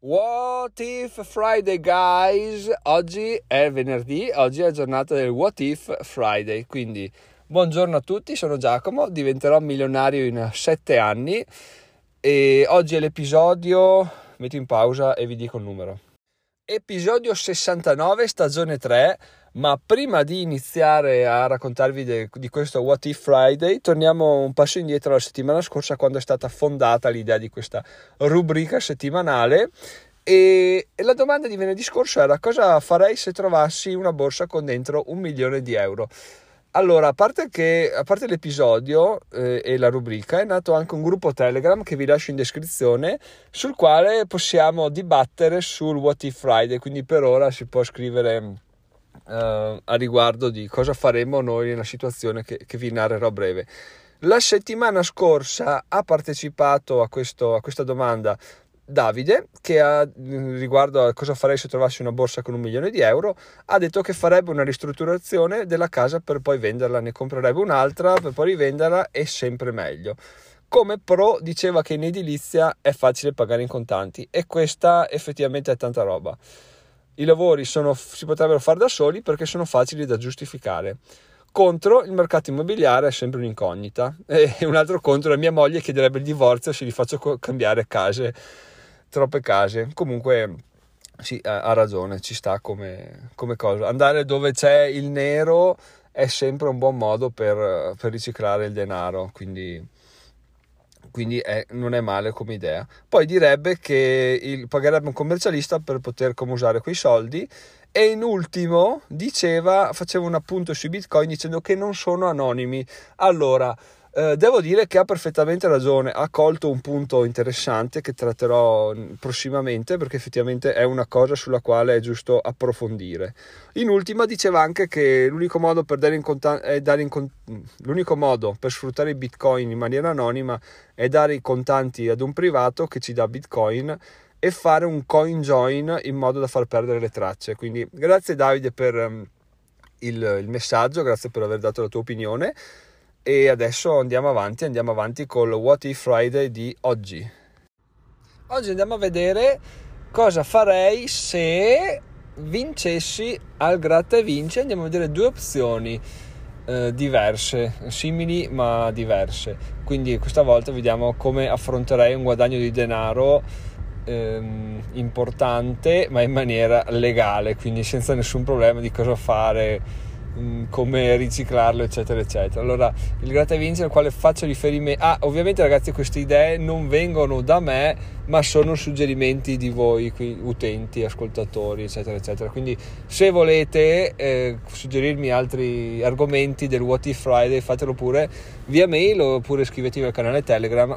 What If Friday, guys! Oggi è venerdì, oggi è giornata del What If Friday, quindi buongiorno a tutti, sono Giacomo, diventerò milionario in 7 anni e oggi è l'episodio, metto in pausa e vi dico il numero. Episodio 69, stagione 3, ma prima di iniziare a raccontarvi de, di questo What If Friday, torniamo un passo indietro la settimana scorsa quando è stata fondata l'idea di questa rubrica settimanale. E, e la domanda di venerdì scorso era cosa farei se trovassi una borsa con dentro un milione di euro. Allora, a parte, che, a parte l'episodio eh, e la rubrica, è nato anche un gruppo Telegram che vi lascio in descrizione, sul quale possiamo dibattere sul What If Friday, quindi per ora si può scrivere uh, a riguardo di cosa faremo noi nella situazione che, che vi narrerò a breve. La settimana scorsa ha partecipato a, questo, a questa domanda Davide, che ha, riguardo a cosa farei se trovassi una borsa con un milione di euro, ha detto che farebbe una ristrutturazione della casa per poi venderla, ne comprerebbe un'altra per poi rivenderla e sempre meglio. Come pro diceva che in edilizia è facile pagare in contanti e questa effettivamente è tanta roba i lavori sono, si potrebbero fare da soli perché sono facili da giustificare. Contro il mercato immobiliare è sempre un'incognita e un altro contro è mia moglie chiederebbe il divorzio se gli faccio cambiare case, troppe case. Comunque sì, ha ragione, ci sta come, come cosa. Andare dove c'è il nero è sempre un buon modo per, per riciclare il denaro, quindi quindi è, non è male come idea. Poi direbbe che il, pagherebbe un commercialista per poter come usare quei soldi e in ultimo diceva, faceva un appunto sui bitcoin dicendo che non sono anonimi. Allora, eh, devo dire che ha perfettamente ragione, ha colto un punto interessante che tratterò prossimamente perché effettivamente è una cosa sulla quale è giusto approfondire. In ultima diceva anche che l'unico modo per, dare in conta- dare in con- l'unico modo per sfruttare i bitcoin in maniera anonima è dare i contanti ad un privato che ci dà bitcoin e fare un coin join in modo da far perdere le tracce. Quindi grazie Davide per um, il, il messaggio, grazie per aver dato la tua opinione e adesso andiamo avanti, andiamo avanti col What If Friday di oggi. Oggi andiamo a vedere cosa farei se vincessi al gratta e vinci. Andiamo a vedere due opzioni eh, diverse, simili ma diverse. Quindi questa volta vediamo come affronterei un guadagno di denaro ehm, importante ma in maniera legale, quindi senza nessun problema di cosa fare come riciclarlo eccetera eccetera. Allora il gratta e vinci al quale faccio riferimento ah ovviamente ragazzi queste idee non vengono da me ma sono suggerimenti di voi qui, utenti ascoltatori eccetera eccetera. Quindi se volete eh, suggerirmi altri argomenti del What If Friday fatelo pure via mail oppure iscrivetevi al canale telegram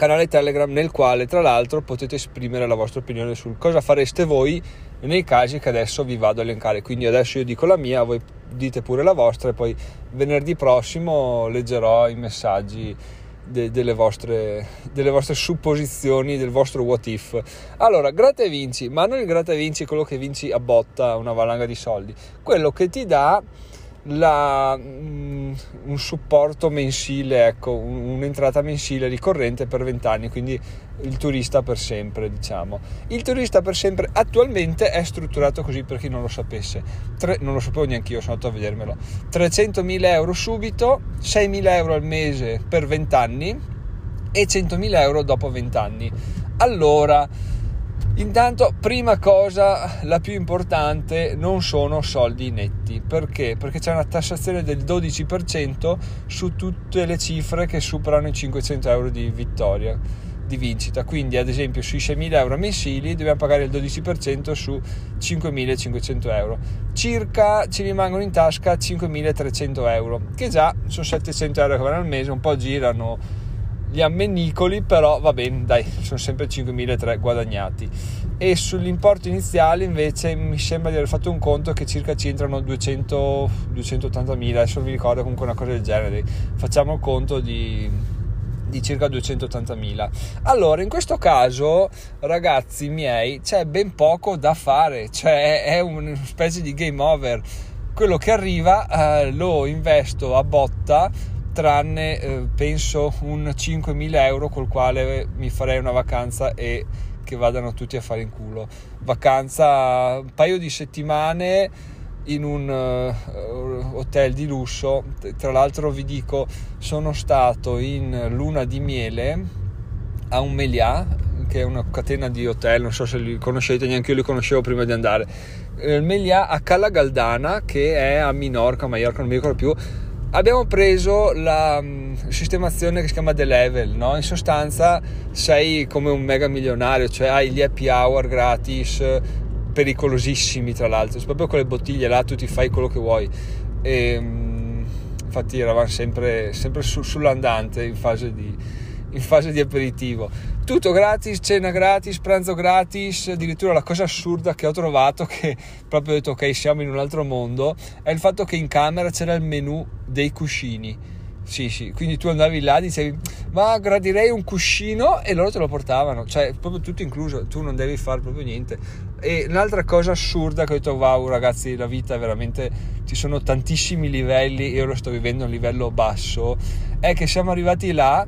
canale telegram nel quale tra l'altro potete esprimere la vostra opinione sul cosa fareste voi nei casi che adesso vi vado a elencare quindi adesso io dico la mia voi dite pure la vostra e poi venerdì prossimo leggerò i messaggi de, delle, vostre, delle vostre supposizioni, del vostro what if. Allora, gratta e vinci, ma non il gratta e vinci quello che vinci a botta, una valanga di soldi, quello che ti dà la, um, un supporto mensile, ecco, un, un'entrata mensile ricorrente per 20 anni, quindi il turista per sempre, diciamo. Il turista per sempre attualmente è strutturato così per chi non lo sapesse, Tre, non lo sapevo neanche io, sono andato a vedermelo. 300.000 euro subito, 6.000 euro al mese per 20 anni e 100.000 euro dopo 20 anni. Allora, Intanto, prima cosa, la più importante, non sono soldi netti. Perché? Perché c'è una tassazione del 12% su tutte le cifre che superano i 500 euro di vittoria, di vincita. Quindi, ad esempio, sui 6.000 euro mensili dobbiamo pagare il 12% su 5.500 euro. Circa ci rimangono in tasca 5.300 euro, che già sono 700 euro che vanno al mese, un po' girano gli ammenicoli, però va bene, dai, sono sempre 5.300 guadagnati. E sull'importo iniziale invece mi sembra di aver fatto un conto che circa ci entrano 200, 280.000, adesso vi ricordo comunque una cosa del genere, facciamo il conto di, di circa 280.000. Allora, in questo caso, ragazzi miei, c'è ben poco da fare, cioè è una specie di game over. Quello che arriva eh, lo investo a botta tranne eh, penso un 5.000 euro col quale mi farei una vacanza e che vadano tutti a fare in culo. Vacanza, un paio di settimane in un uh, hotel di lusso. Tra l'altro vi dico, sono stato in luna di miele a un Melià, che è una catena di hotel, non so se li conoscete, neanche io li conoscevo prima di andare. Il Melià a Cala Galdana, che è a Minorca, Mallorca, non mi ricordo più. Abbiamo preso la mm, sistemazione che si chiama The Level, no? in sostanza sei come un mega milionario, cioè hai gli happy hour gratis, pericolosissimi tra l'altro, proprio con le bottiglie là tu ti fai quello che vuoi. E, mm, infatti eravamo sempre, sempre su, sull'andante in fase, di, in fase di aperitivo. Tutto gratis, cena gratis, pranzo gratis, addirittura la cosa assurda che ho trovato, che proprio ho detto ok siamo in un altro mondo, è il fatto che in camera c'era il menu dei cuscini sì, sì, quindi tu andavi là e dicevi ma gradirei un cuscino e loro te lo portavano, cioè proprio tutto incluso, tu non devi fare proprio niente. E un'altra cosa assurda che ho detto wow ragazzi la vita è veramente, ci sono tantissimi livelli, io lo sto vivendo a un livello basso, è che siamo arrivati là,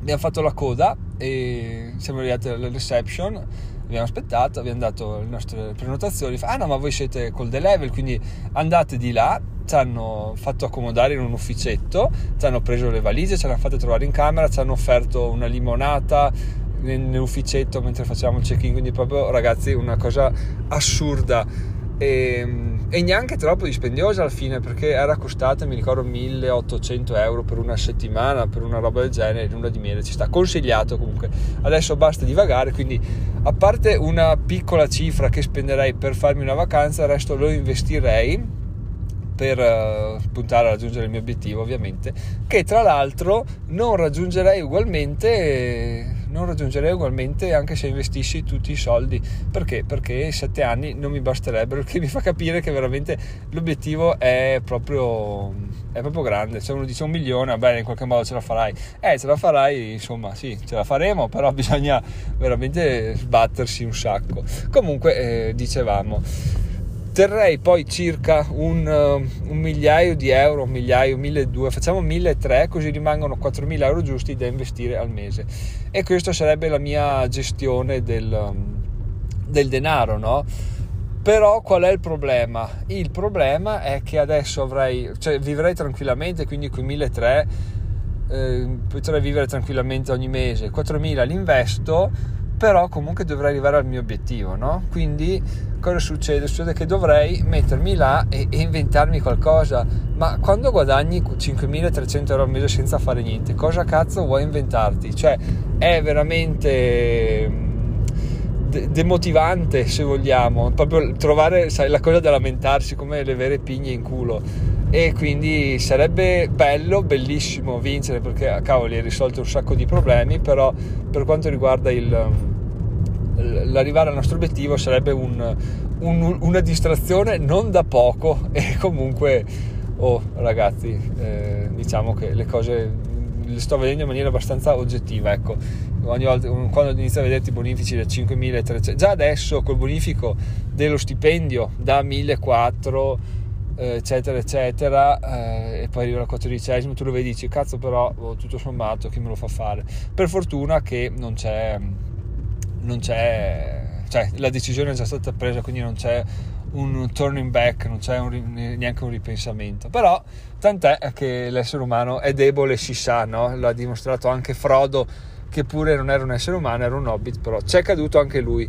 abbiamo fatto la coda e siamo arrivati alla reception abbiamo aspettato, abbiamo dato le nostre prenotazioni. Ah no, ma voi siete col The Level, quindi andate di là. Ci hanno fatto accomodare in un ufficetto, ci hanno preso le valigie, ci hanno fatto trovare in camera, ci hanno offerto una limonata nell'ufficetto mentre facevamo il check-in. Quindi, proprio ragazzi, una cosa assurda. E, ehm, e, neanche troppo dispendiosa alla fine perché era costata mi ricordo 1800 euro per una settimana per una roba del genere luna di miele ci sta consigliato comunque adesso basta divagare quindi a parte una piccola cifra che spenderei per farmi una vacanza il resto lo investirei per uh, puntare a raggiungere il mio obiettivo ovviamente che tra l'altro non raggiungerei ugualmente non raggiungerei ugualmente anche se investissi tutti i soldi. Perché? Perché sette anni non mi basterebbero, che mi fa capire che veramente l'obiettivo è proprio, è proprio grande. Se uno dice un milione, bene, in qualche modo ce la farai. Eh, ce la farai, insomma, sì, ce la faremo, però bisogna veramente sbattersi un sacco. Comunque, eh, dicevamo terrei poi circa un, uh, un, migliaio di euro, un migliaio, 1200, facciamo 1300 così rimangono 4000 euro giusti da investire al mese e questa sarebbe la mia gestione del, um, del denaro, no? Però qual è il problema? Il problema è che adesso avrei, cioè vivrei tranquillamente, quindi con 1300 eh, potrei vivere tranquillamente ogni mese, 4000 li investo però comunque dovrei arrivare al mio obiettivo, no? Quindi cosa succede? Succede che dovrei mettermi là e, e inventarmi qualcosa, ma quando guadagni 5.300 euro al mese senza fare niente, cosa cazzo vuoi inventarti? Cioè è veramente mm, demotivante se vogliamo, proprio trovare sai, la cosa da lamentarsi come le vere pigne in culo e quindi sarebbe bello, bellissimo vincere perché cavoli hai risolto un sacco di problemi, però per quanto riguarda il, l'arrivare al nostro obiettivo sarebbe un, un, una distrazione non da poco. E comunque, oh ragazzi, eh, diciamo che le cose le sto vedendo in maniera abbastanza oggettiva, ecco, ogni volta quando inizio a vedere i bonifici da 5.300, già adesso col bonifico dello stipendio da 1.400 eccetera eccetera eh, e poi arriva al quattordicesimo tu lo vedi dici cazzo però oh, tutto sommato chi me lo fa fare? Per fortuna che non c'è non c'è cioè la decisione è già stata presa quindi non c'è un turning back non c'è un, neanche un ripensamento. Però tant'è che l'essere umano è debole si sa no? l'ha dimostrato anche Frodo che pure non era un essere umano era un hobbit però c'è caduto anche lui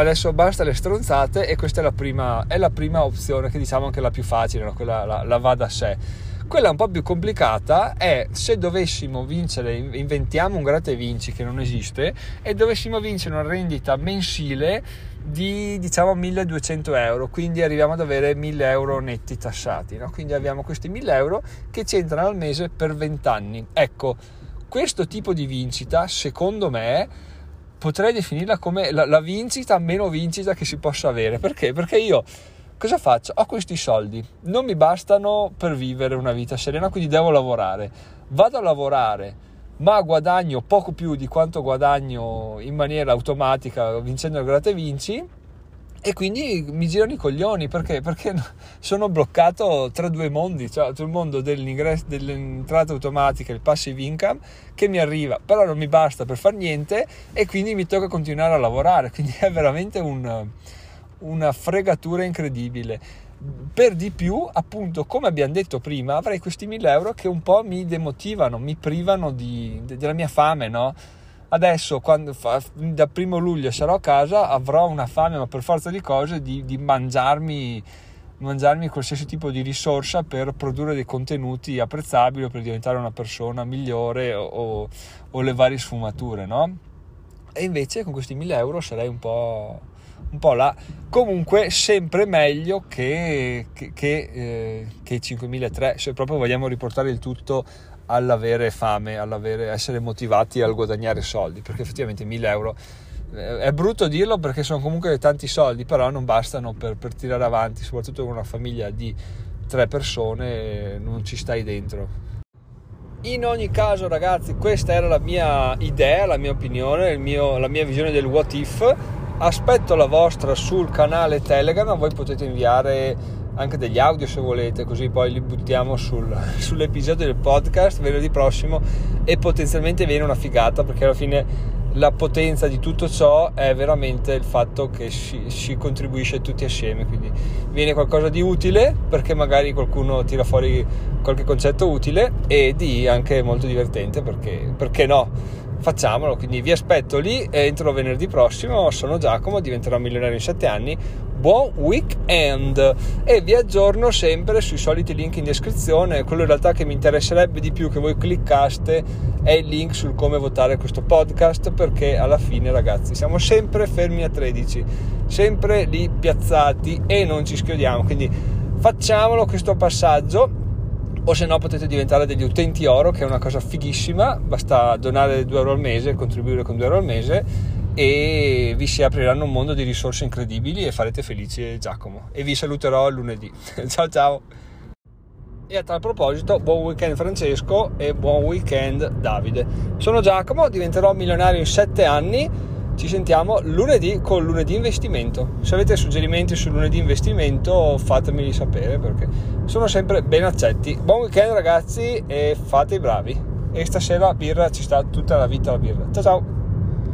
adesso basta le stronzate e questa è la prima, è la prima opzione che diciamo anche la più facile, no? quella la, la va da sé. Quella un po' più complicata è se dovessimo vincere, inventiamo un gratta vinci che non esiste e dovessimo vincere una rendita mensile di diciamo 1200 euro, quindi arriviamo ad avere 1000 euro netti tassati, no? quindi abbiamo questi 1000 euro che ci entrano al mese per 20 anni. Ecco, questo tipo di vincita secondo me potrei definirla come la, la, vincita meno vincita che si possa avere. Perché? Perché io cosa faccio? Ho questi soldi, non mi bastano per vivere una vita serena, quindi devo lavorare. Vado a lavorare, ma guadagno poco più di quanto guadagno in maniera automatica vincendo il gratta e vinci e quindi mi girano i coglioni perché? Perché sono bloccato tra due mondi, cioè il mondo dell'entrata automatica, il passive income che mi arriva, però non mi basta per fare niente e quindi mi tocca continuare a lavorare, quindi è veramente un, una fregatura incredibile. Per di più, appunto, come abbiamo detto prima, avrei questi 1000 euro che un po' mi demotivano, mi privano di, della mia fame, no? Adesso quando da primo luglio sarò a casa avrò una fame ma per forza di cose di, di mangiarmi mangiarmi qualsiasi tipo di risorsa per produrre dei contenuti apprezzabili o per diventare una persona migliore o, o le varie sfumature no? e invece con questi 1000 euro sarei un po' un po' là comunque sempre meglio che, che, che, eh, che i 5.300 se proprio vogliamo riportare il tutto all'avere fame, all'avere, essere motivati al guadagnare soldi, perché effettivamente 1000 euro eh, è brutto dirlo perché sono comunque tanti soldi, però non bastano per, per tirare avanti, soprattutto con una famiglia di tre persone, non ci stai dentro. In ogni caso, ragazzi, questa era la mia idea, la mia opinione, mio, la mia visione del what if. Aspetto la vostra sul canale Telegram, voi potete inviare anche degli audio se volete, così poi li buttiamo sul, sull'episodio del podcast. Venerdì prossimo e potenzialmente viene una figata perché alla fine la potenza di tutto ciò è veramente il fatto che si, si, contribuisce tutti assieme, quindi viene qualcosa di utile perché magari qualcuno tira fuori qualche concetto utile e di anche molto divertente perché, perché no? Facciamolo, quindi vi aspetto lì entro venerdì prossimo, sono Giacomo, diventerò milionario in 7 anni, buon weekend. E vi aggiorno sempre sui soliti link in descrizione. Quello in realtà che mi interesserebbe di più che voi cliccaste è il link sul come votare questo podcast perché alla fine ragazzi siamo sempre fermi a 13 sempre lì piazzati e non ci schiodiamo. Quindi facciamolo questo passaggio o se no potete diventare degli utenti oro che è una cosa fighissima. Basta donare 2 euro al mese contribuire con 2 euro al mese e vi si apriranno un mondo di risorse incredibili e farete felice Giacomo. E vi saluterò lunedì. Ciao ciao. E a tal proposito buon weekend Francesco e buon weekend Davide. Sono Giacomo diventerò milionario in 7 anni. Ci sentiamo lunedì con lunedì investimento. Se avete suggerimenti su lunedì investimento fatemeli sapere perché sono sempre ben accetti. Buon weekend ragazzi e fate i bravi. E stasera birra ci sta tutta la vita la birra. Ciao ciao